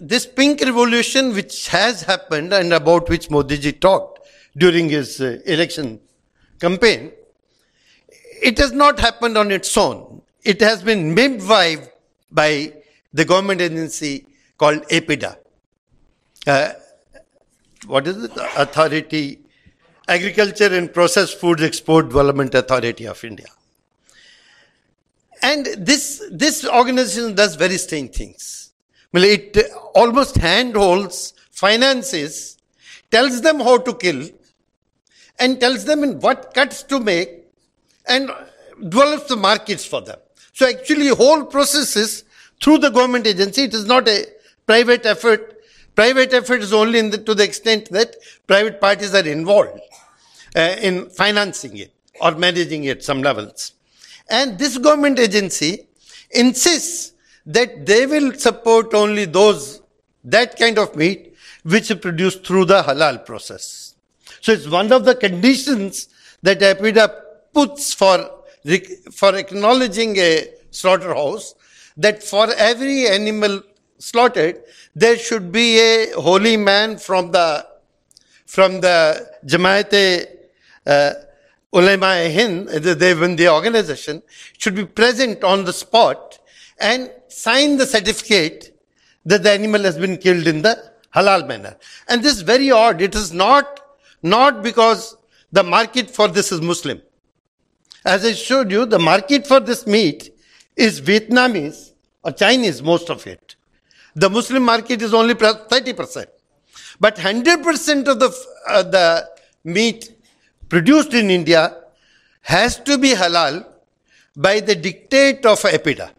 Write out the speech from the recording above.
this pink revolution which has happened and about which Modi ji talked during his uh, election campaign, it has not happened on its own. It has been midwifed by the government agency called APEDA. Uh, what is it? Authority, Agriculture and Processed Foods Export Development Authority of India. And this, this organization does very strange things. Well, it almost handholds finances, tells them how to kill, and tells them in what cuts to make, and develops the markets for them. So actually, whole process is through the government agency. It is not a private effort. Private effort is only the, to the extent that private parties are involved uh, in financing it or managing it at some levels. And this government agency insists that they will support only those, that kind of meat which is produced through the halal process. So it's one of the conditions that APEDA puts for, for acknowledging a slaughterhouse that for every animal slaughtered, there should be a holy man from the from the Jamaat uh, Ulema Hind, they when the organization should be present on the spot and sign the certificate that the animal has been killed in the halal manner. And this is very odd. It is not not because the market for this is Muslim. As I showed you, the market for this meat is Vietnamese or Chinese, most of it. The Muslim market is only 30%. But 100% of the, uh, the meat produced in India has to be halal by the dictate of APEDA.